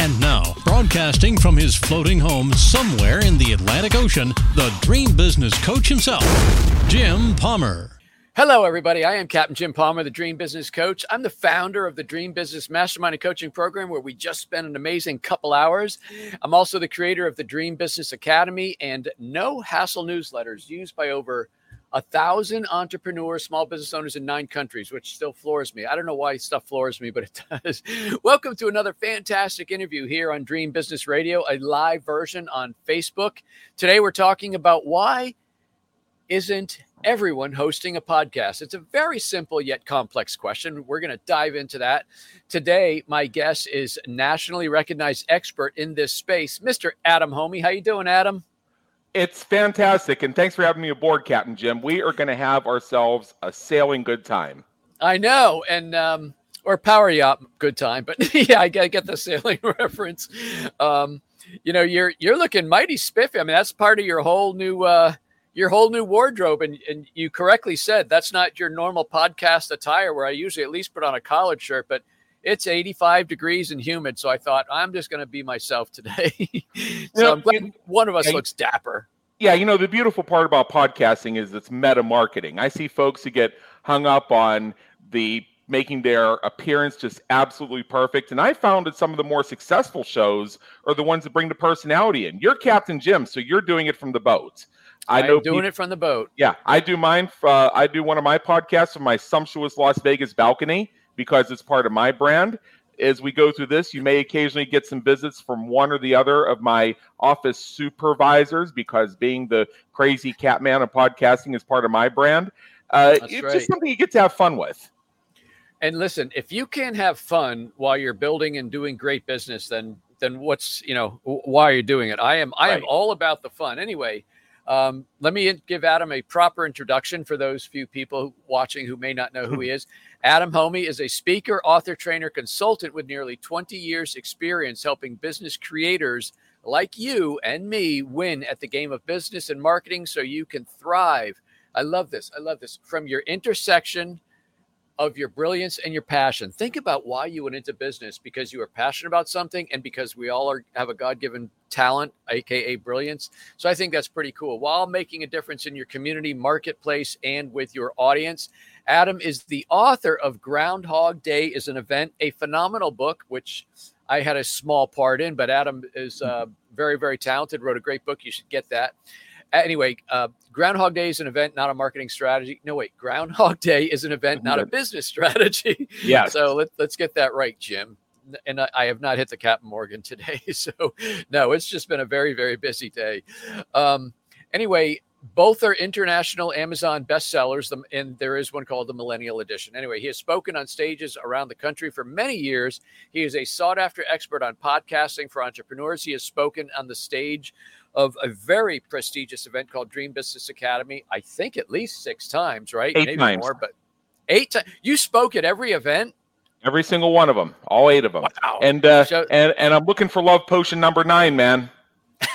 And now, broadcasting from his floating home somewhere in the Atlantic Ocean, the dream business coach himself, Jim Palmer. Hello, everybody. I am Captain Jim Palmer, the Dream Business Coach. I'm the founder of the Dream Business Mastermind and Coaching Program, where we just spent an amazing couple hours. I'm also the creator of the Dream Business Academy and No Hassle newsletters used by over a thousand entrepreneurs, small business owners in nine countries, which still floors me. I don't know why stuff floors me, but it does. Welcome to another fantastic interview here on Dream Business Radio, a live version on Facebook. Today, we're talking about why isn't everyone hosting a podcast? It's a very simple yet complex question. We're going to dive into that. Today, my guest is nationally recognized expert in this space, Mr. Adam Hommey. How you doing, Adam? It's fantastic, and thanks for having me aboard, Captain Jim. We are going to have ourselves a sailing good time. I know, and um, or power yacht good time, but yeah, I get, the sailing reference. Um, you know, you're you're looking mighty spiffy. I mean, that's part of your whole new uh, your whole new wardrobe, and and you correctly said that's not your normal podcast attire, where I usually at least put on a collared shirt, but it's 85 degrees and humid. So I thought I'm just going to be myself today. so know, I'm glad one of us yeah, looks dapper. Yeah, you know the beautiful part about podcasting is it's meta marketing. I see folks who get hung up on the making their appearance just absolutely perfect. And I found that some of the more successful shows are the ones that bring the personality in. You're Captain Jim, so you're doing it from the boat. I know doing people, it from the boat. Yeah, I do mine. Uh, I do one of my podcasts from my sumptuous Las Vegas balcony because it's part of my brand. As we go through this, you may occasionally get some visits from one or the other of my office supervisors because being the crazy cat man of podcasting is part of my brand. Uh, it's right. just something you get to have fun with. And listen, if you can't have fun while you're building and doing great business, then then what's you know why are you doing it? I am I right. am all about the fun. Anyway, um, let me give Adam a proper introduction for those few people watching who may not know who he is. Adam Hommey is a speaker, author, trainer, consultant with nearly 20 years' experience helping business creators like you and me win at the game of business and marketing so you can thrive. I love this. I love this. From your intersection of your brilliance and your passion. Think about why you went into business because you are passionate about something and because we all are, have a God given talent, aka brilliance. So I think that's pretty cool. While making a difference in your community, marketplace, and with your audience, Adam is the author of Groundhog Day is an event, a phenomenal book, which I had a small part in, but Adam is uh, very, very talented, wrote a great book. You should get that anyway, uh, Groundhog Day is an event, not a marketing strategy. No, wait, Groundhog Day is an event, not a business strategy. Yeah. so let, let's get that right, Jim. And I, I, have not hit the Captain Morgan today. So, no, it's just been a very, very busy day. Um, anyway, both are international Amazon bestsellers, and there is one called the Millennial Edition. Anyway, he has spoken on stages around the country for many years. He is a sought after expert on podcasting for entrepreneurs. He has spoken on the stage of a very prestigious event called Dream Business Academy. I think at least six times, right? Eight Maybe times. more, but eight times. You spoke at every event. Every single one of them, all eight of them. Wow. And uh, and and I'm looking for love potion number nine, man.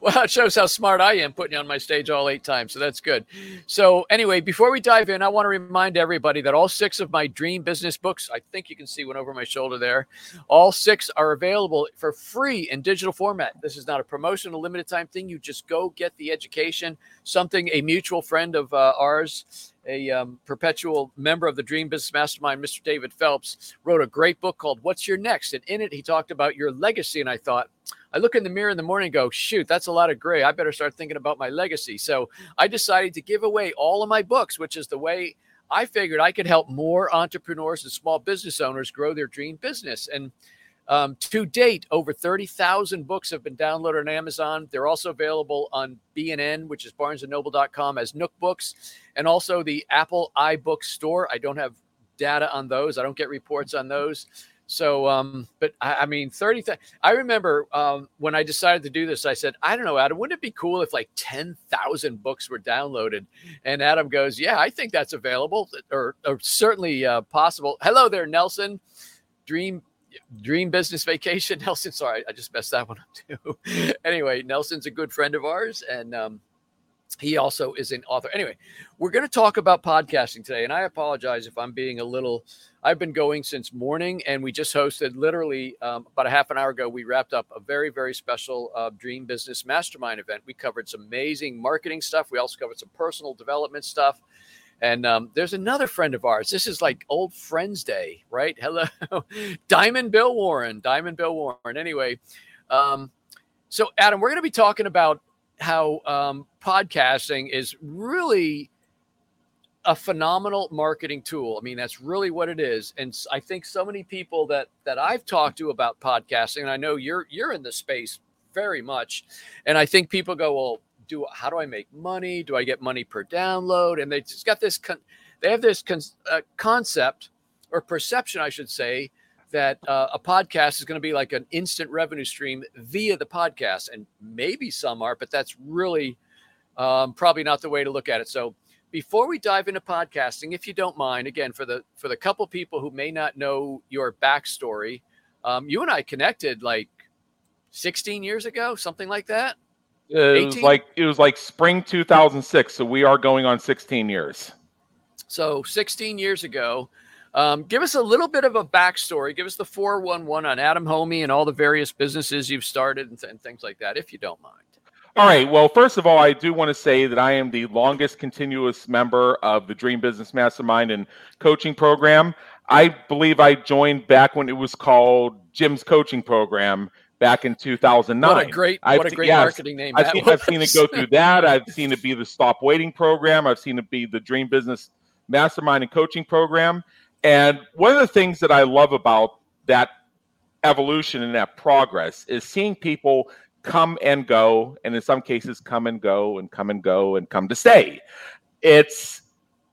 well, it shows how smart I am putting you on my stage all eight times. So that's good. So, anyway, before we dive in, I want to remind everybody that all six of my dream business books, I think you can see one over my shoulder there, all six are available for free in digital format. This is not a promotion, a limited time thing. You just go get the education, something a mutual friend of uh, ours a um, perpetual member of the Dream Business Mastermind, Mr. David Phelps, wrote a great book called What's Your Next? And in it, he talked about your legacy. And I thought, I look in the mirror in the morning and go, shoot, that's a lot of gray. I better start thinking about my legacy. So I decided to give away all of my books, which is the way I figured I could help more entrepreneurs and small business owners grow their dream business. And um, to date, over 30,000 books have been downloaded on Amazon. They're also available on BNN, which is barnesandnoble.com, as Nook Books, and also the Apple iBook Store. I don't have data on those, I don't get reports on those. So, um, but I, I mean, 30, th- I remember um, when I decided to do this, I said, I don't know, Adam, wouldn't it be cool if like 10,000 books were downloaded? And Adam goes, Yeah, I think that's available or, or certainly uh, possible. Hello there, Nelson. Dream Dream Business Vacation. Nelson, sorry, I just messed that one up too. anyway, Nelson's a good friend of ours. And, um, he also is an author. Anyway, we're going to talk about podcasting today. And I apologize if I'm being a little, I've been going since morning and we just hosted literally um, about a half an hour ago. We wrapped up a very, very special uh, Dream Business Mastermind event. We covered some amazing marketing stuff. We also covered some personal development stuff. And um, there's another friend of ours. This is like old friends day, right? Hello, Diamond Bill Warren. Diamond Bill Warren. Anyway, um, so Adam, we're going to be talking about how um, podcasting is really a phenomenal marketing tool. I mean, that's really what it is. And I think so many people that that I've talked to about podcasting, and I know you're you're in the space very much, and I think people go, well, do how do I make money? Do I get money per download? And they just got this. Con- they have this con- uh, concept or perception, I should say, that uh, a podcast is going to be like an instant revenue stream via the podcast, and maybe some are, but that's really um, probably not the way to look at it. So before we dive into podcasting, if you don't mind, again for the for the couple people who may not know your backstory, um, you and I connected like 16 years ago, something like that. Uh, it was like it was like spring 2006, so we are going on 16 years. So 16 years ago, um, give us a little bit of a backstory. Give us the 411 on Adam Hommey and all the various businesses you've started and, and things like that, if you don't mind. All right. Well, first of all, I do want to say that I am the longest continuous member of the Dream Business Mastermind and coaching program. I believe I joined back when it was called Jim's coaching program back in 2009. What a great, I've, what a great yes, marketing name. I've seen, I've seen, it go through that. I've seen it be the Stop Waiting program. I've seen it be the Dream Business Mastermind and coaching program. And one of the things that I love about that evolution and that progress is seeing people come and go, and in some cases, come and go and come and go and come to stay. It's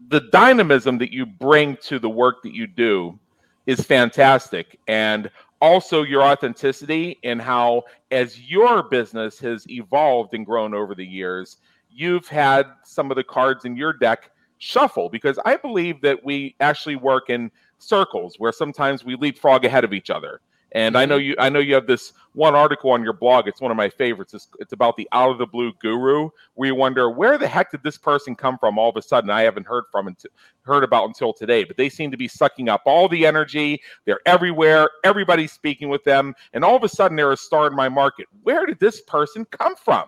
the dynamism that you bring to the work that you do is fantastic. And also your authenticity and how, as your business has evolved and grown over the years, you've had some of the cards in your deck shuffle because I believe that we actually work in circles where sometimes we leapfrog ahead of each other. And I know mm-hmm. you I know you have this one article on your blog. It's one of my favorites. It's, it's about the out of the blue guru where you wonder where the heck did this person come from all of a sudden I haven't heard from until, heard about until today. But they seem to be sucking up all the energy. They're everywhere. Everybody's speaking with them and all of a sudden they're a star in my market. Where did this person come from?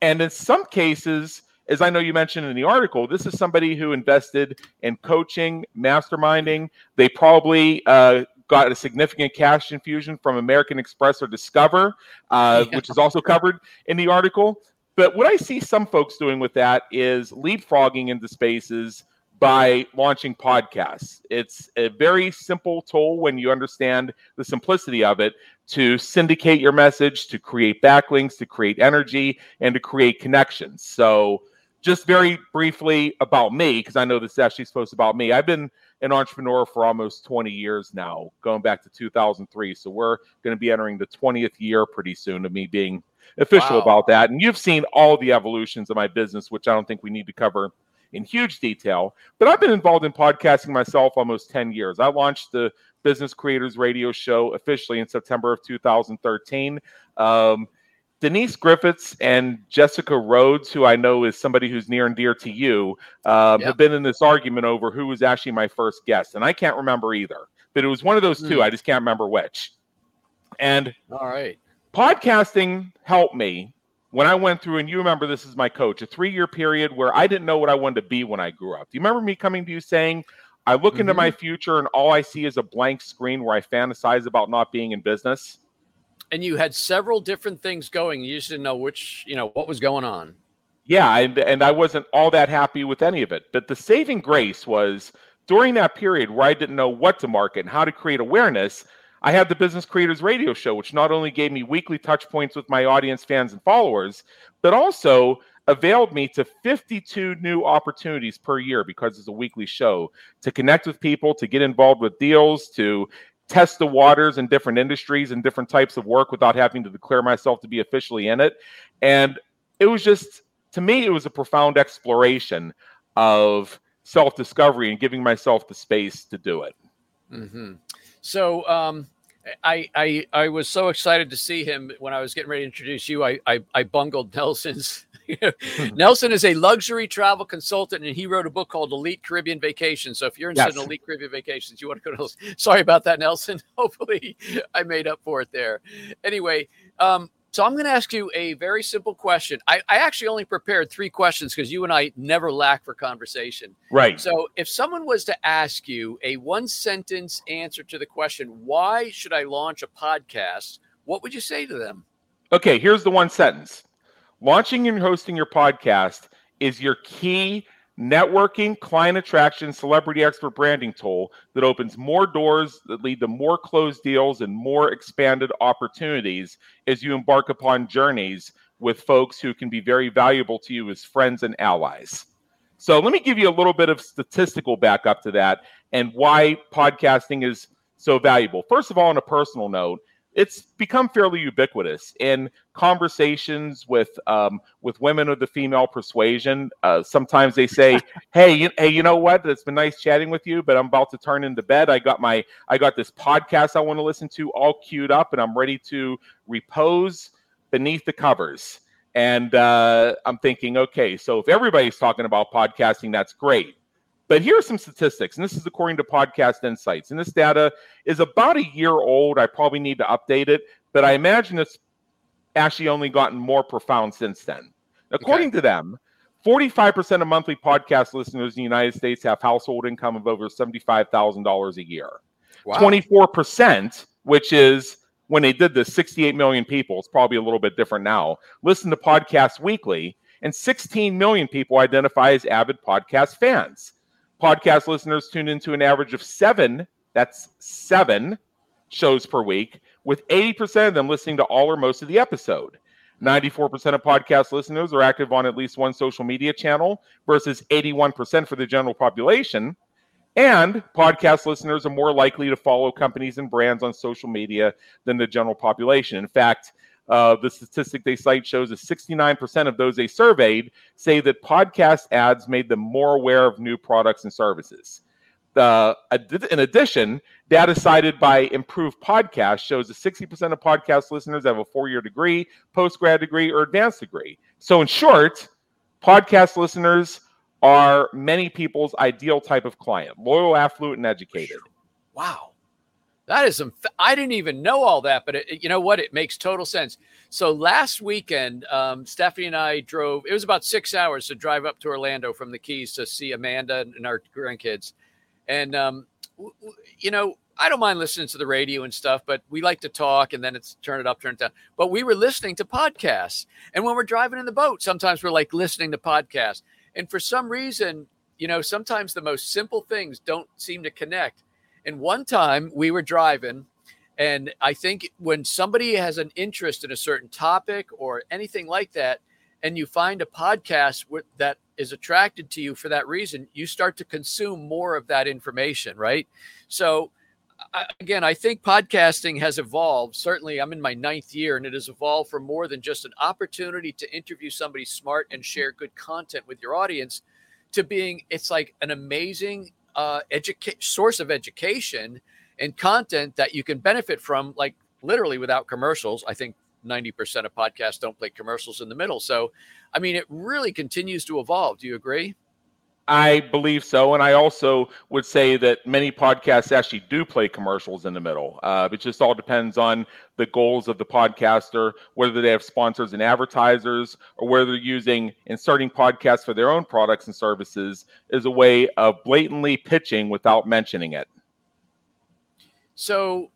And in some cases as I know you mentioned in the article, this is somebody who invested in coaching, masterminding. They probably uh, got a significant cash infusion from American Express or Discover, uh, yeah. which is also covered in the article. But what I see some folks doing with that is leapfrogging into spaces by launching podcasts. It's a very simple tool when you understand the simplicity of it to syndicate your message, to create backlinks, to create energy, and to create connections. So, just very briefly about me, because I know this is actually supposed to be about me. I've been an entrepreneur for almost 20 years now, going back to 2003. So we're going to be entering the 20th year pretty soon of me being official wow. about that. And you've seen all the evolutions of my business, which I don't think we need to cover in huge detail. But I've been involved in podcasting myself almost 10 years. I launched the Business Creators Radio Show officially in September of 2013. Um, Denise Griffiths and Jessica Rhodes, who I know is somebody who's near and dear to you, um, yep. have been in this argument over who was actually my first guest, and I can't remember either. But it was one of those two. Mm. I just can't remember which. And all right, podcasting helped me when I went through, and you remember this is my coach, a three-year period where I didn't know what I wanted to be when I grew up. Do you remember me coming to you saying, "I look mm-hmm. into my future, and all I see is a blank screen where I fantasize about not being in business"? And you had several different things going. You just didn't know which, you know, what was going on. Yeah, and and I wasn't all that happy with any of it. But the saving grace was during that period where I didn't know what to market and how to create awareness. I had the Business Creators Radio Show, which not only gave me weekly touch points with my audience, fans, and followers, but also availed me to 52 new opportunities per year because it's a weekly show to connect with people, to get involved with deals, to test the waters in different industries and different types of work without having to declare myself to be officially in it. And it was just, to me, it was a profound exploration of self discovery and giving myself the space to do it. Mm-hmm. So, um, I, I I was so excited to see him when I was getting ready to introduce you. I I, I bungled Nelson's. Nelson is a luxury travel consultant, and he wrote a book called Elite Caribbean Vacations. So if you're interested yes. in Elite Caribbean Vacations, you want to go to. Those. Sorry about that, Nelson. Hopefully, I made up for it there. Anyway, um, so I'm going to ask you a very simple question. I, I actually only prepared three questions because you and I never lack for conversation. Right. So if someone was to ask you a one sentence answer to the question, why should I launch a podcast? What would you say to them? Okay, here's the one sentence. Launching and hosting your podcast is your key networking, client attraction, celebrity expert branding tool that opens more doors that lead to more closed deals and more expanded opportunities as you embark upon journeys with folks who can be very valuable to you as friends and allies. So, let me give you a little bit of statistical backup to that and why podcasting is so valuable. First of all, on a personal note, it's become fairly ubiquitous in conversations with um, with women of the female persuasion. Uh, sometimes they say, "Hey, you, hey, you know what? It's been nice chatting with you, but I'm about to turn into bed. I got my I got this podcast I want to listen to all queued up, and I'm ready to repose beneath the covers." And uh, I'm thinking, okay, so if everybody's talking about podcasting, that's great. But here are some statistics, and this is according to Podcast Insights. And this data is about a year old. I probably need to update it, but I imagine it's actually only gotten more profound since then. According okay. to them, 45% of monthly podcast listeners in the United States have household income of over $75,000 a year. Wow. 24%, which is when they did this, 68 million people, it's probably a little bit different now, listen to podcasts weekly, and 16 million people identify as avid podcast fans. Podcast listeners tune into an average of seven, that's seven shows per week, with 80% of them listening to all or most of the episode. 94% of podcast listeners are active on at least one social media channel versus 81% for the general population. And podcast listeners are more likely to follow companies and brands on social media than the general population. In fact, uh, the statistic they cite shows that 69% of those they surveyed say that podcast ads made them more aware of new products and services. Uh, in addition, data cited by Improved Podcast shows that 60% of podcast listeners have a four year degree, post grad degree, or advanced degree. So, in short, podcast listeners are many people's ideal type of client loyal, affluent, and educated. Wow. That is some. I didn't even know all that, but it, you know what? It makes total sense. So last weekend, um, Stephanie and I drove. It was about six hours to drive up to Orlando from the Keys to see Amanda and our grandkids. And um, w- w- you know, I don't mind listening to the radio and stuff, but we like to talk and then it's turn it up, turn it down. But we were listening to podcasts, and when we're driving in the boat, sometimes we're like listening to podcasts. And for some reason, you know, sometimes the most simple things don't seem to connect. And one time we were driving, and I think when somebody has an interest in a certain topic or anything like that, and you find a podcast that is attracted to you for that reason, you start to consume more of that information, right? So, again, I think podcasting has evolved. Certainly, I'm in my ninth year, and it has evolved from more than just an opportunity to interview somebody smart and share good content with your audience to being it's like an amazing uh, educa- source of education and content that you can benefit from, like literally without commercials. I think 90% of podcasts don't play commercials in the middle. So, I mean, it really continues to evolve. Do you agree? I believe so. And I also would say that many podcasts actually do play commercials in the middle. Uh, it just all depends on the goals of the podcaster, whether they have sponsors and advertisers, or whether they're using inserting podcasts for their own products and services as a way of blatantly pitching without mentioning it. So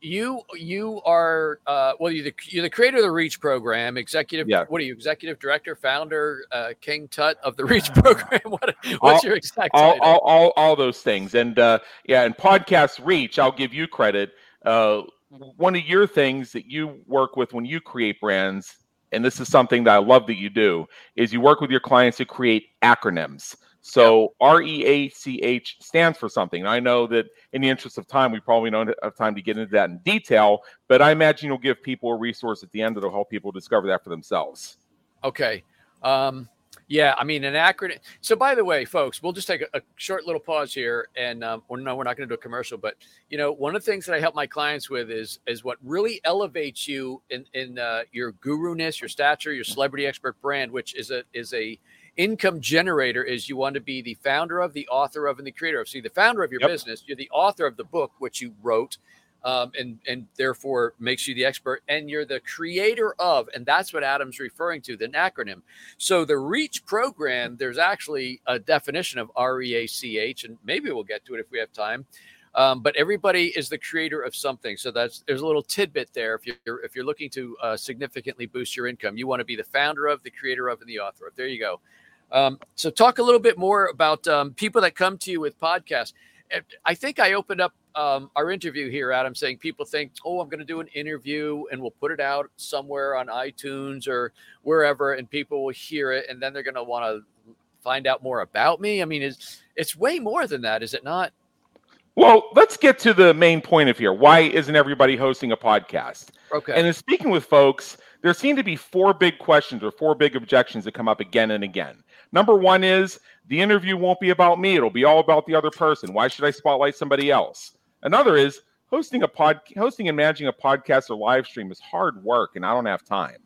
you you are uh, well you're the, you're the creator of the reach program executive yeah. what are you executive director founder uh, king tut of the reach program? What, what's all, your exact all, all, all, all, those things. And uh, yeah and podcast reach i'll give you credit uh, one of your things that you work with when you create brands and this is something that i love that you do is you work with your clients to create acronyms So R E A C H stands for something. I know that in the interest of time, we probably don't have time to get into that in detail, but I imagine you'll give people a resource at the end that'll help people discover that for themselves. Okay. Um, yeah, I mean an acronym. So, by the way, folks, we'll just take a, a short little pause here, and um, or no, we're not going to do a commercial. But you know, one of the things that I help my clients with is is what really elevates you in in uh, your guru-ness, your stature, your celebrity expert brand, which is a is a income generator. Is you want to be the founder of, the author of, and the creator of. See, the founder of your yep. business, you're the author of the book which you wrote um, and and therefore makes you the expert and you're the creator of and that's what adam's referring to the acronym so the reach program there's actually a definition of r-e-a-c-h and maybe we'll get to it if we have time um, but everybody is the creator of something so that's there's a little tidbit there if you're if you're looking to uh, significantly boost your income you want to be the founder of the creator of and the author of there you go um, so talk a little bit more about um, people that come to you with podcasts I think I opened up um, our interview here, Adam, saying people think, oh, I'm going to do an interview and we'll put it out somewhere on iTunes or wherever, and people will hear it, and then they're going to want to find out more about me. I mean, it's it's way more than that, is it not? Well, let's get to the main point of here. Why isn't everybody hosting a podcast? Okay. And in speaking with folks, there seem to be four big questions or four big objections that come up again and again. Number one is the interview won't be about me. It'll be all about the other person. Why should I spotlight somebody else? Another is hosting a pod, hosting and managing a podcast or live stream is hard work, and I don't have time.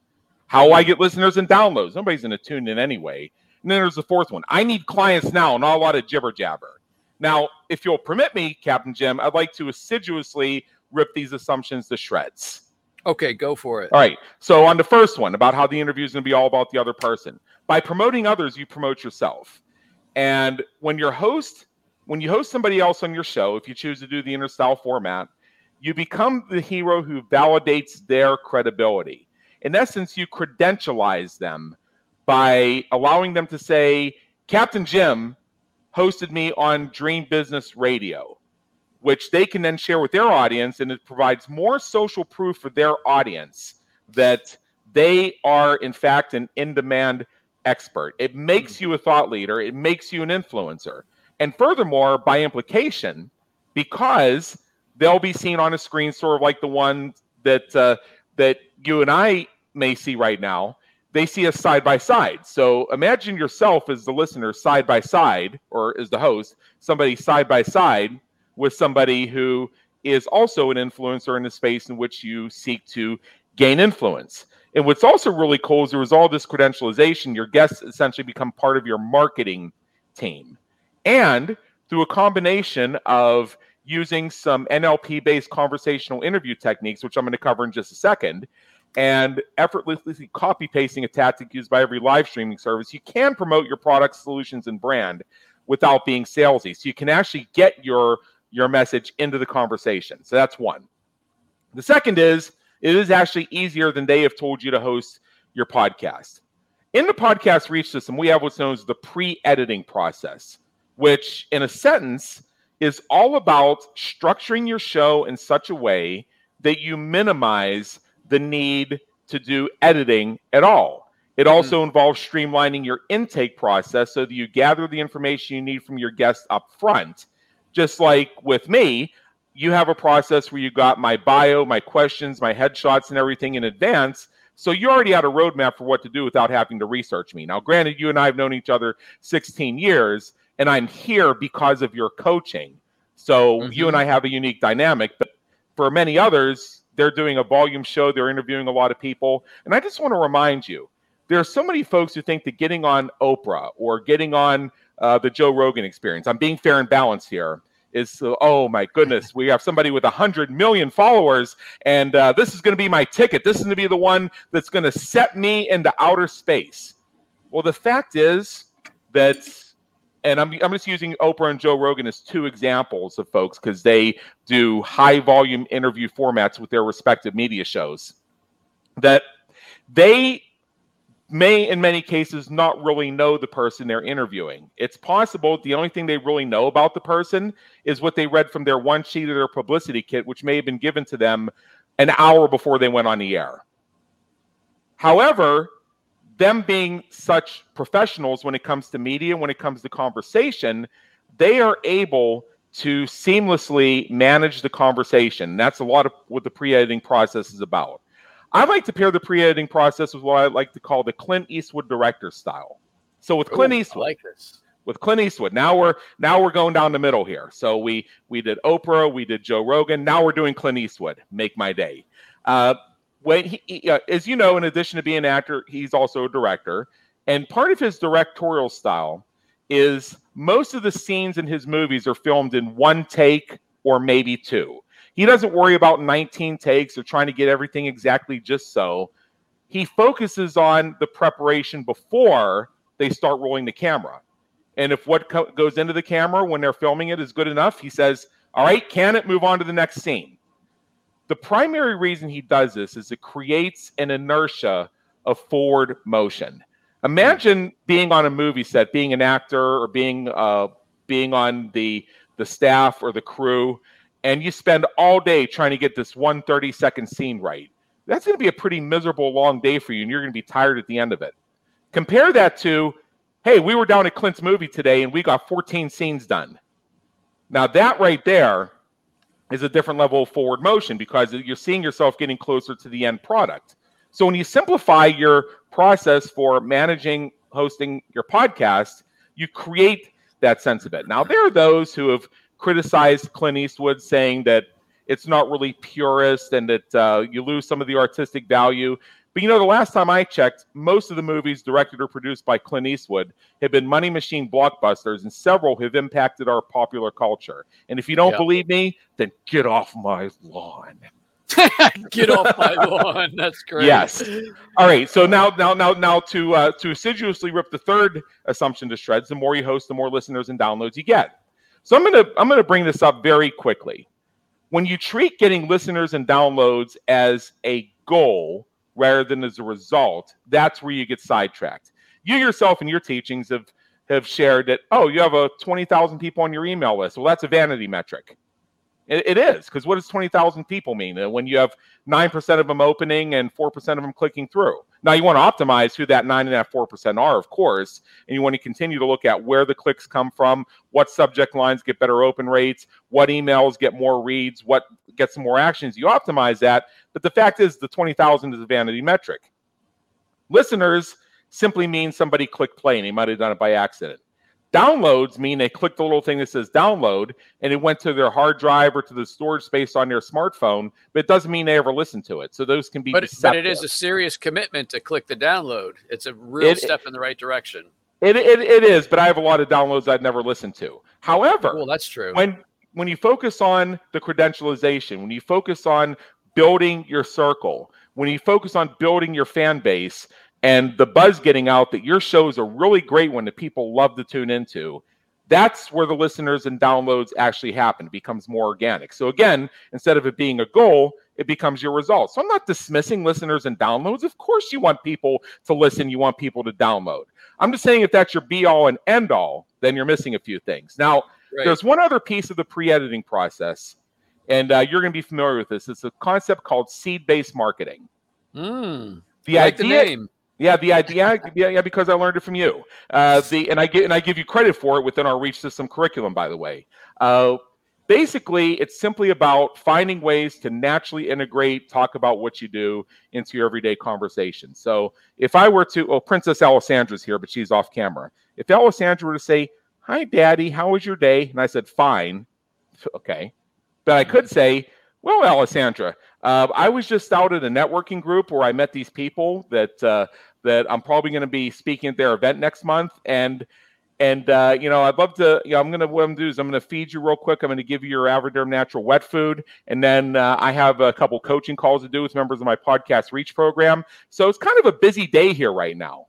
How I get listeners and downloads? Nobody's to tune in anyway. And then there's the fourth one. I need clients now, not a lot of jibber jabber. Now, if you'll permit me, Captain Jim, I'd like to assiduously rip these assumptions to shreds. Okay, go for it. All right. So on the first one about how the interview is going to be all about the other person. By promoting others, you promote yourself. And when your host, when you host somebody else on your show, if you choose to do the InnerStyle format, you become the hero who validates their credibility. In essence, you credentialize them by allowing them to say, Captain Jim hosted me on Dream Business Radio, which they can then share with their audience, and it provides more social proof for their audience that they are, in fact, an in demand expert. It makes you a thought leader, it makes you an influencer. And furthermore, by implication, because they'll be seen on a screen sort of like the one that uh, that you and I may see right now. They see us side by side. So imagine yourself as the listener side by side, or as the host, somebody side by side with somebody who is also an influencer in the space in which you seek to gain influence. And what's also really cool is there was all this credentialization, your guests essentially become part of your marketing team. And through a combination of using some NLP based conversational interview techniques, which I'm going to cover in just a second, and effortlessly copy pasting a tactic used by every live streaming service, you can promote your products, solutions, and brand without being salesy. So you can actually get your your message into the conversation. So that's one. The second is it is actually easier than they have told you to host your podcast. In the podcast reach system, we have what's known as the pre editing process, which in a sentence is all about structuring your show in such a way that you minimize the need to do editing at all. It mm-hmm. also mm-hmm. involves streamlining your intake process so that you gather the information you need from your guests up front. Just like with me, you have a process where you got my bio, my questions, my headshots, and everything in advance. So you already had a roadmap for what to do without having to research me. Now, granted, you and I have known each other 16 years, and I'm here because of your coaching. So mm-hmm. you and I have a unique dynamic. But for many others, they're doing a volume show, they're interviewing a lot of people. And I just want to remind you there are so many folks who think that getting on Oprah or getting on uh, the Joe Rogan experience, I'm being fair and balanced here is oh my goodness, we have somebody with a hundred million followers, and uh, this is going to be my ticket. This is going to be the one that's going to set me into outer space. Well, the fact is that, and I'm I'm just using Oprah and Joe Rogan as two examples of folks because they do high volume interview formats with their respective media shows. That they may, in many cases, not really know the person they're interviewing. It's possible the only thing they really know about the person is what they read from their one sheet of their publicity kit, which may have been given to them an hour before they went on the air. However, them being such professionals when it comes to media, when it comes to conversation, they are able to seamlessly manage the conversation. That's a lot of what the pre-editing process is about. I like to pair the pre-editing process with what I like to call the Clint Eastwood director style. So with Clint Ooh, Eastwood, like this. with Clint Eastwood. Now we're now we're going down the middle here. So we we did Oprah, we did Joe Rogan. Now we're doing Clint Eastwood. Make my day. Uh, when he, he uh, as you know, in addition to being an actor, he's also a director. And part of his directorial style is most of the scenes in his movies are filmed in one take or maybe two. He doesn't worry about 19 takes or trying to get everything exactly just so. He focuses on the preparation before they start rolling the camera. And if what co- goes into the camera when they're filming it is good enough, he says, All right, can it move on to the next scene? The primary reason he does this is it creates an inertia of forward motion. Imagine being on a movie set, being an actor or being uh, being on the the staff or the crew, and you spend all day trying to get this one 30 second scene right. That's going to be a pretty miserable long day for you, and you're going to be tired at the end of it. Compare that to, hey, we were down at Clint's movie today and we got 14 scenes done. Now, that right there is a different level of forward motion because you're seeing yourself getting closer to the end product. So, when you simplify your process for managing, hosting your podcast, you create that sense of it. Now, there are those who have criticized Clint Eastwood, saying that it's not really purist and that uh, you lose some of the artistic value. But you know, the last time I checked, most of the movies directed or produced by Clint Eastwood have been money machine blockbusters, and several have impacted our popular culture. And if you don't Yeah. believe me, then get off my lawn. Get off my lawn. That's great. Yes. All right. So now, now, now, now, to uh, to assiduously rip the third assumption to shreds, the more you host, the more listeners and downloads you get. So I'm gonna I'm gonna bring this up very quickly. When you treat getting listeners and downloads as a goal rather than as a result, that's where you get sidetracked. You yourself in your teachings have have shared that oh you have a twenty thousand people on your email list. Well, that's a vanity metric. It, it is because what does twenty thousand people mean Uh, when you have nine percent of them opening and four percent of them clicking through? Now you want to optimize who that nine and half four percent are, of course, and you want to continue to look at where the clicks come from, what subject lines get better open rates, what emails get more reads, what gets more actions. You optimize that, but the fact is the twenty thousand is a vanity metric. Listeners simply mean somebody clicked play and they might have done it by accident. Downloads mean they clicked the little thing that says download and it went to their hard drive or to the storage space on their smartphone, but it doesn't mean they ever listened to it. So those can be But, but it is a serious commitment to click the download. It's a real It- step in the right direction. It, it, it is, but I have a lot of downloads I'd never listened to. However, Well, that's true. when when you focus on the credentialization, when you focus on building your circle, when you focus on building your fan base and the buzz getting out that your show is a really great one that people love to tune into, that's where the listeners and downloads actually happen. It becomes more organic. So again, instead of it being a goal, it becomes your result. So I'm not dismissing listeners and downloads. Of course, you want people to listen, you want people to download. I'm just saying if that's your be all and end all, then you're missing a few things. Now, Right. there's one other piece of the pre-editing process, and uh, you're going to be familiar with this. It's a concept called seed-based marketing. Mm, The I like the idea, name. Yeah, the idea, yeah, yeah, because I learned it from you. Uh, the and I get and I give you credit for it within our Reach System curriculum, by the way. Uh, basically, it's simply about finding ways to naturally integrate, talk about what you do into your everyday conversation. So, if I were to, oh, Princess Alessandra's here, but she's off camera. If Alessandra were to say, "Hi, Daddy, how was your day?" and I said, "Fine," okay, but I could say, "Well, Alessandra, uh, I was just out at a networking group where I met these people that uh, that I'm probably going to be speaking at their event next month, and and uh, you know I'd love to. You know, I'm going to what I'm to do is I'm to feed you real quick. I'm going to give you your Avoderm Natural wet food, and then uh, I have a couple coaching calls to do with members of my podcast Reach program. So it's kind of a busy day here right now.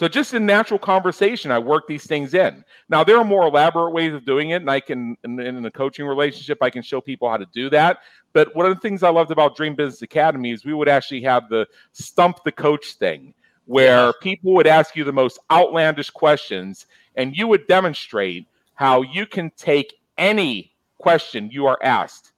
So just in natural conversation, I work these things in. Now there are more elaborate ways of doing it, and I can in, in a coaching relationship, I can show people how to do that. But one of the things I loved about Dream Business Academy is we would actually have the stump the coach thing, where people would ask you the most outlandish questions, and you would demonstrate how you can take any question you are asked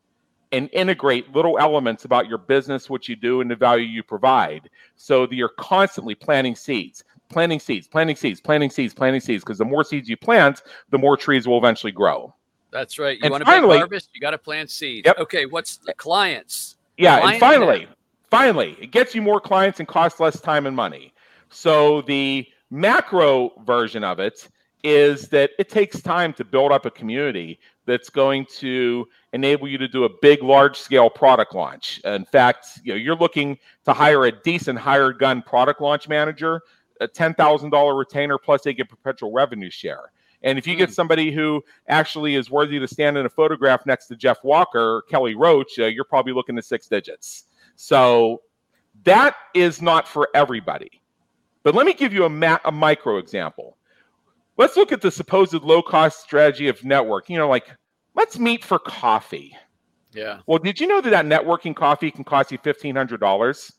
and integrate little elements about your business, what you do, and the value you provide so that you're constantly planting seeds, planting seeds, planting seeds, planting seeds, planting seeds. Because the more seeds you plant, the more trees will eventually grow. That's right. You want to make harvest, you got to plant seeds. Yep. Okay, what's the clients? Yeah, and finally, finally, it gets you more clients and costs less time and money. So the macro version of it is that it takes time to build up a community that's going to enable you to do a big, large scale product launch. In fact, you know, you're looking to hire a decent hired gun product launch manager, a $10,000 retainer, plus they get perpetual revenue share. And if you get hmm. somebody who actually is worthy to stand in a photograph next to Jeff Walker, Kelly Roach, uh, you're probably looking at six digits. So that is not for everybody. But let me give you a, ma- a micro example. Let's look at the supposed low cost strategy of network. You know, like let's meet for coffee. Yeah. Well, did you know that that networking coffee can cost you fifteen hundred dollars?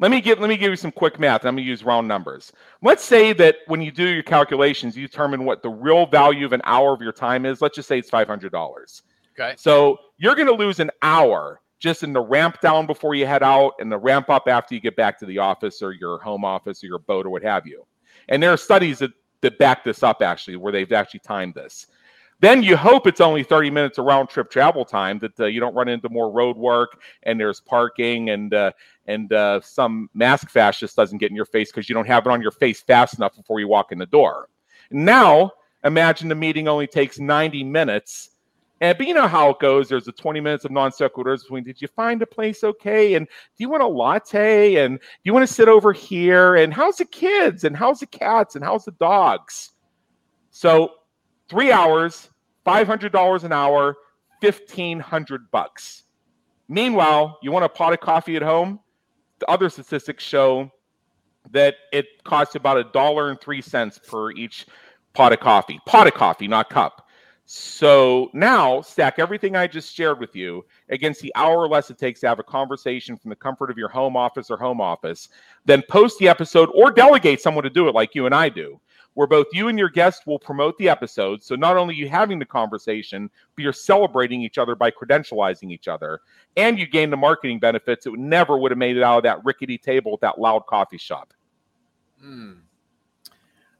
Let me give let me give you some quick math. I'm going to use round numbers. Let's say that when you do your calculations, you determine what the real value of an hour of your time is. Let's just say it's five hundred dollars. Okay. So you're going to lose an hour just in the ramp down before you head out and the ramp up after you get back to the office or your home office or your boat or what have you. And there are studies that, that back this up actually, where they've actually timed this. Then you hope it's only 30 minutes of round trip travel time that uh, you don't run into more road work and there's parking and uh, and uh, some mask fascist doesn't get in your face because you don't have it on your face fast enough before you walk in the door. Now imagine the meeting only takes 90 minutes and but you know how it goes. There's a 20 minutes of non sequiturs between did you find a place okay? And do you want a latte? And do you want to sit over here? And how's the kids? And how's the cats? And how's the dogs? So three hours, $500 an hour, 1500 bucks. Meanwhile, you want a pot of coffee at home? The other statistics show that it costs about a dollar and three cents per each pot of coffee. Pot of coffee, not cup. So now stack everything I just shared with you against the hour or less it takes to have a conversation from the comfort of your home office or home office. Then post the episode or delegate someone to do it like you and I do, where both you and your guest will promote the episode. So not only you having the conversation, but you're celebrating each other by credentializing each other. And you gain the marketing benefits that never would have made it out of that rickety table at that loud coffee shop. Hmm.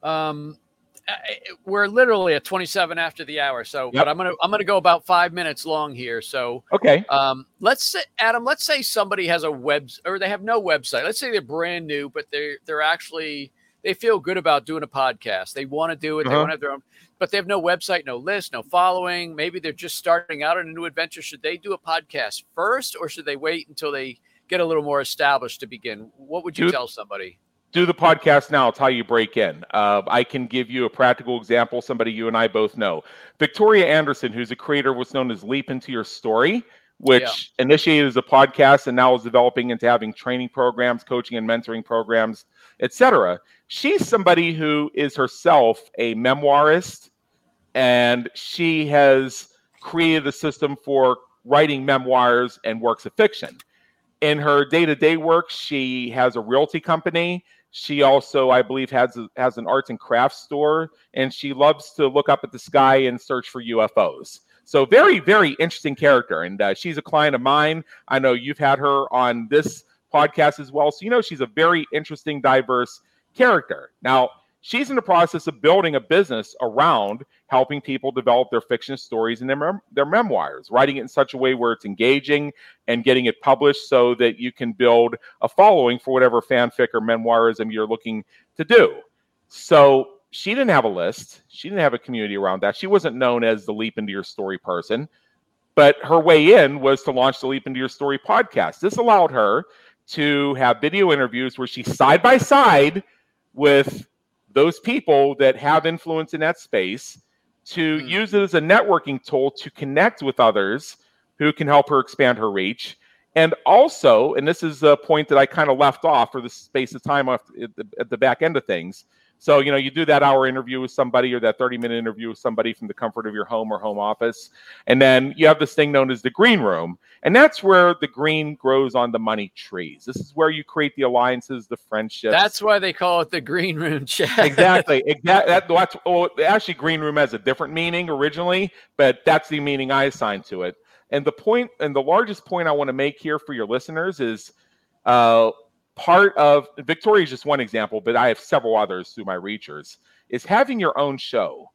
Um, we're literally at 27 after the hour. So, yep. but I'm gonna I'm gonna go about five minutes long here. So, okay. Um, let's say Adam. Let's say somebody has a web or they have no website. Let's say they're brand new, but they're they're actually they feel good about doing a podcast. They want to do it. Uh-huh. They want to have their own, but they have no website, no list, no following. Maybe they're just starting out on a new adventure. Should they do a podcast first, or should they wait until they get a little more established to begin? What would you tell somebody? do the podcast now. It's how you break in. Uh, I can give you a practical example, somebody you and I both know. Victoria Anderson, who's a creator of what's known as Leap Into Your Story, which yeah. initiated as a podcast and now is developing into having training programs, coaching and mentoring programs, etc. She's somebody who is herself a memoirist, and she has created a system for writing memoirs and works of fiction. In her day-to-day work, she has a realty company she also, I believe, has a, has an arts and crafts store, and she loves to look up at the sky and search for UFOs. So very, very interesting character, and uh, she's a client of mine. I know you've had her on this podcast as well, so you know she's a very interesting, diverse character. Now, she's in the process of building a business around helping people develop their fiction stories and their, mem- their memoirs, writing it in such a way where it's engaging and getting it published so that you can build a following for whatever fanfic or memoirism you're looking to do. So she didn't have a list, she didn't have a community around that. She wasn't known as the Leap Into Your Story person. But her way in was to launch the Leap Into Your Story podcast. This allowed her to have video interviews where she side by side with those people that have influence in that space to mm. use it as a networking tool to connect with others who can help her expand her reach. And also, and this is a point that I kind of left off for the space of time at the, at the back end of things, so, you know, you do that hour interview with somebody or that 30 minute interview with somebody from the comfort of your home or home office. And then you have this thing known as the green room. And that's where the green grows on the money trees. This is where you create the alliances, the friendships. That's why they call it the green room chat. exactly. Exactly. That, that's, actually, green room has a different meaning originally, but that's the meaning I assigned to it. And the point, and the largest point I want to make here for your listeners is uh, part of Victoria is just one example, but I have several others through my reachers. Is having your own show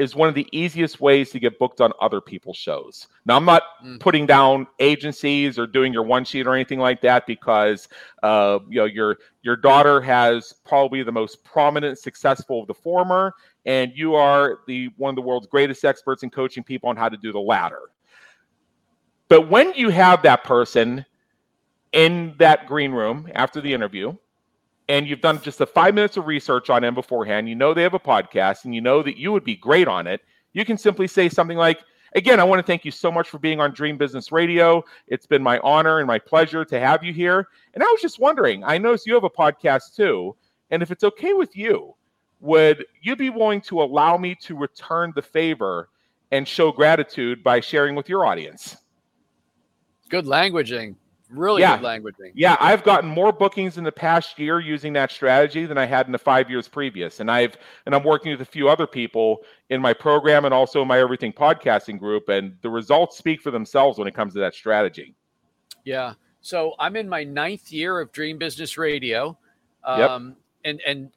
is one of the easiest ways to get booked on other people's shows. Now, I'm not mm. putting down agencies or doing your one sheet or anything like that because uh, you know your your daughter has probably the most prominent, successful of the former, and you are the one of the world's greatest experts in coaching people on how to do the latter. But when you have that person in that green room after the interview, and you've done just a five minutes of research on them beforehand, you know they have a podcast, and you know that you would be great on it, you can simply say something like, Again, I want to thank you so much for being on Dream Business Radio. It's been my honor and my pleasure to have you here. And I was just wondering, I noticed you have a podcast too. And if it's okay with you, would you be willing to allow me to return the favor and show gratitude by sharing with your audience? Good languaging. Really yeah. good languaging. Yeah, I've gotten more bookings in the past year using that strategy than I had in the five years previous. And I've and I'm working with a few other people in my program and also in my everything podcasting group. And the results speak for themselves when it comes to that strategy. Yeah. So I'm in my ninth year of Dream Business Radio. Um, yep. and and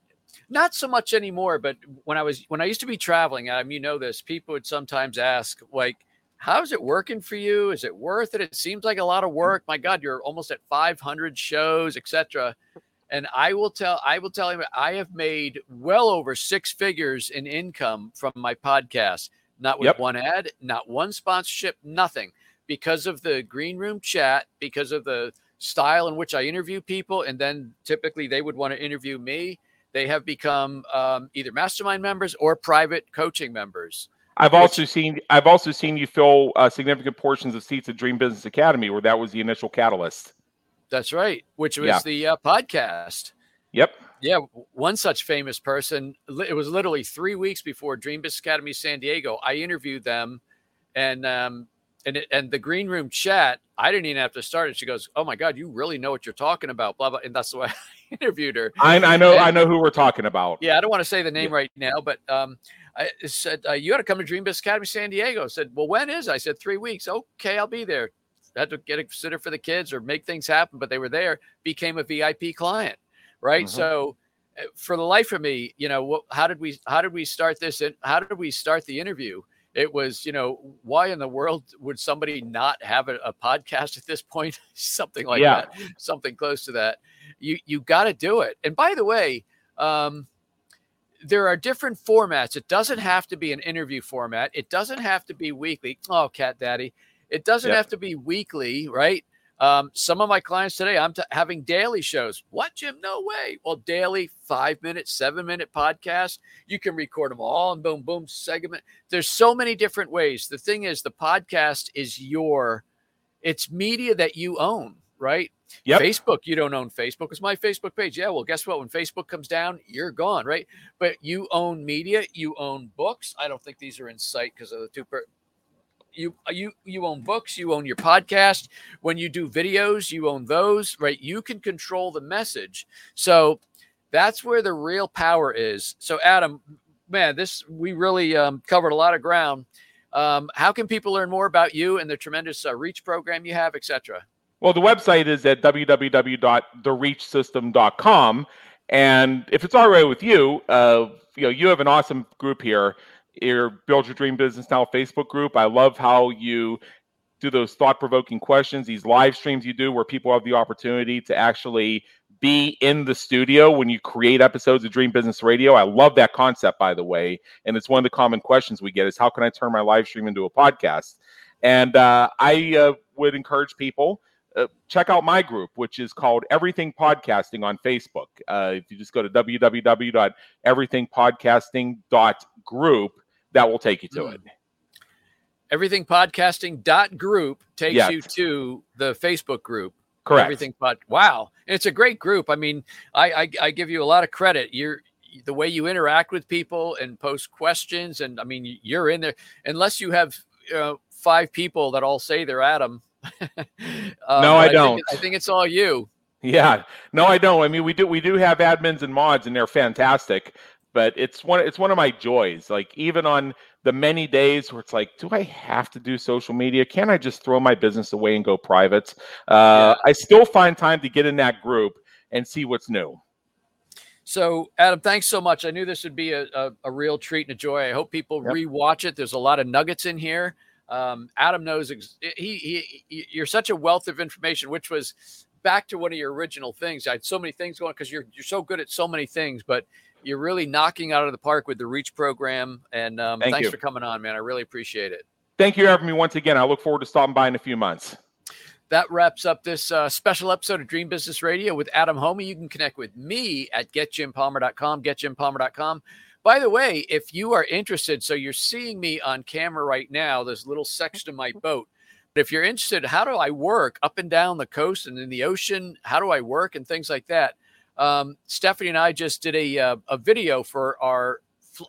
not so much anymore, but when I was when I used to be traveling, I mean you know this, people would sometimes ask, like, how's it working for you? Is it worth it? It seems like a lot of mm. work. My God, you're almost at 500 shows, etc. And I will tell, I will tell him, I have made well over six figures in income from my podcast. Not with yep. one ad, not one sponsorship, nothing, because of the green room chat, because of the style in which I interview people, and then typically they would want to interview me. They have become um, either mastermind members or private coaching members. I've also seen I've also seen you fill uh, significant portions of seats at Dream Business Academy, where that was the initial catalyst. That's right, which was yeah. the uh, podcast. Yep. Yeah, one such famous person. It was literally three weeks before Dream Business Academy San Diego. I interviewed them, and um, and it, and the green room chat. I didn't even have to start it. She goes, "Oh my God, you really know what you're talking about." Blah blah, and that's the way I interviewed her. I, I know, and, I know who we're talking about. Yeah, I don't want to say the name yeah. right now, but um, I said, uh, You got to come to Dream Business Academy San Diego. I said, Well, when is? I said, Three weeks. Okay, I'll be there. I had to get a sitter for the kids or make things happen, but they were there, became a VIP client. Right. Mm-hmm. So, uh, for the life of me, you know, what, how did we, how did we start this? And how did we start the interview? It was, you know, why in the world would somebody not have a, a podcast at this point? something like yeah. that, something close to that. You, you got to do it. And by the way, um, there are different formats. It doesn't have to be an interview format. It doesn't have to be weekly. Oh, cat daddy. It doesn't yep. have to be weekly, right? Um, some of my clients today, I'm t- having daily shows. What, Jim? No way. Well, daily, five minute, seven minute podcast. You can record them all and boom, boom, segment. There's so many different ways. The thing is, the podcast is your, it's media that you own, right? Yep. Facebook, you don't own Facebook. It's my Facebook page. Yeah, well, guess what? When Facebook comes down, you're gone, right? But you own media, you own books. I don't think these are in sight because of the two. Per- you you you own books, you own your podcast. When you do videos, you own those, right? You can control the message. So that's where the real power is. So Adam, man, this we really um, covered a lot of ground. Um, how can people learn more about you and the tremendous uh, reach program you have, etc.? Well, the website is at www.thereachsystem.com. And if it's all right with you, uh, you know, you have an awesome group here, your Build Your Dream Business Now Facebook group. I love how you do those thought provoking questions, these live streams you do where people have the opportunity to actually be in the studio when you create episodes of Dream Business Radio. I love that concept, by the way. And it's one of the common questions we get is how can I turn my live stream into a podcast? And uh, I uh, would encourage people uh, check out my group, which is called Everything Podcasting on Facebook. Uh, if you just go to www.everythingpodcasting.group, that will take you to mm. it. Everythingpodcasting.group takes yes. you to the Facebook group. Correct. Everything pod. Wow, it's a great group. I mean, I, I I give you a lot of credit. You're the way you interact with people and post questions, and I mean, you're in there. Unless you have uh, five people that all say they're Adam, um, no, I, I don't. Think, I think it's all you. Yeah, no, I don't. I mean, we do we do have admins and mods, and they're fantastic. but it's one it's one of my joys. Like even on the many days where it's like, do I have to do social media? Can't I just throw my business away and go private? Uh, yeah. I still find time to get in that group and see what's new. So, Adam, thanks so much. I knew this would be a, a, a real treat and a joy. I hope people yep. rewatch it. There's a lot of nuggets in here. Um, Adam knows ex- he, he, he, you're such a wealth of information, which was back to one of your original things. I had so many things going because you're you're so good at so many things, but you're really knocking out of the park with the Reach program. And um, Thank thanks you. for coming on, man. I really appreciate it. Thank you for having me once again. I look forward to stopping by in a few months. That wraps up this uh, special episode of Dream Business Radio with Adam Hommey. You can connect with me at getjimpalmer.com, getjimpalmer.com. By the way, if you are interested, so you're seeing me on camera right now, this little section of my boat. But if you're interested, how do I work up and down the coast and in the ocean? How do I work and things like that? Um, Stephanie and I just did a uh, a video for our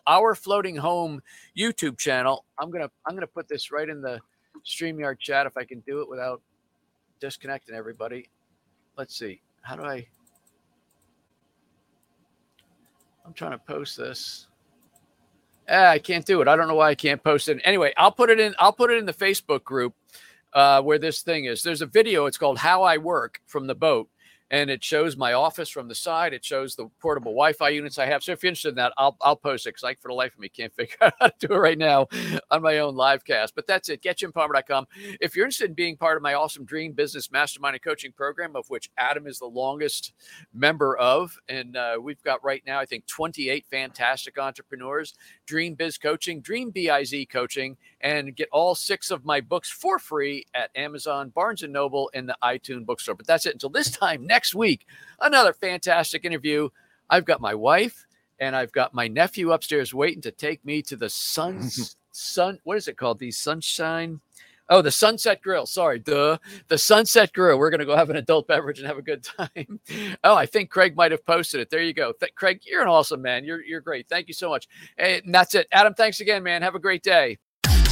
our floating home YouTube channel. I'm gonna I'm gonna put this right in the Streamyard chat if I can do it without disconnecting everybody. Let's see. How do I? I'm trying to post this. Ah, I can't do it. I don't know why I can't post it. Anyway, I'll put it in. I'll put it in the Facebook group uh, where this thing is. There's a video. It's called "How I Work" from the boat, and it shows my office from the side. It shows the portable Wi-Fi units I have. So if you're interested in that, I'll I'll post it because I, for the life of me, can't figure out how to do it right now on my own live cast. But that's it. GetJimPalmer.com. If you're interested in being part of my awesome Dream Business Mastermind and Coaching Program, of which Adam is the longest member of, and uh, we've got right now, I think, 28 fantastic entrepreneurs. Dream Biz Coaching, Dream Biz Coaching, and get all six of my books for free at Amazon, Barnes and Noble, and the iTunes bookstore. But that's it. Until this time next week, another fantastic interview. I've got my wife and I've got my nephew upstairs waiting to take me to the sun sun. What is it called? The sunshine. Oh, the Sunset Grill. Sorry, duh. The Sunset Grill. We're going to go have an adult beverage and have a good time. oh, I think Craig might have posted it. There you go. Th- Craig, you're an awesome man. You're, you're great. Thank you so much. And that's it. Adam, thanks again, man. Have a great day.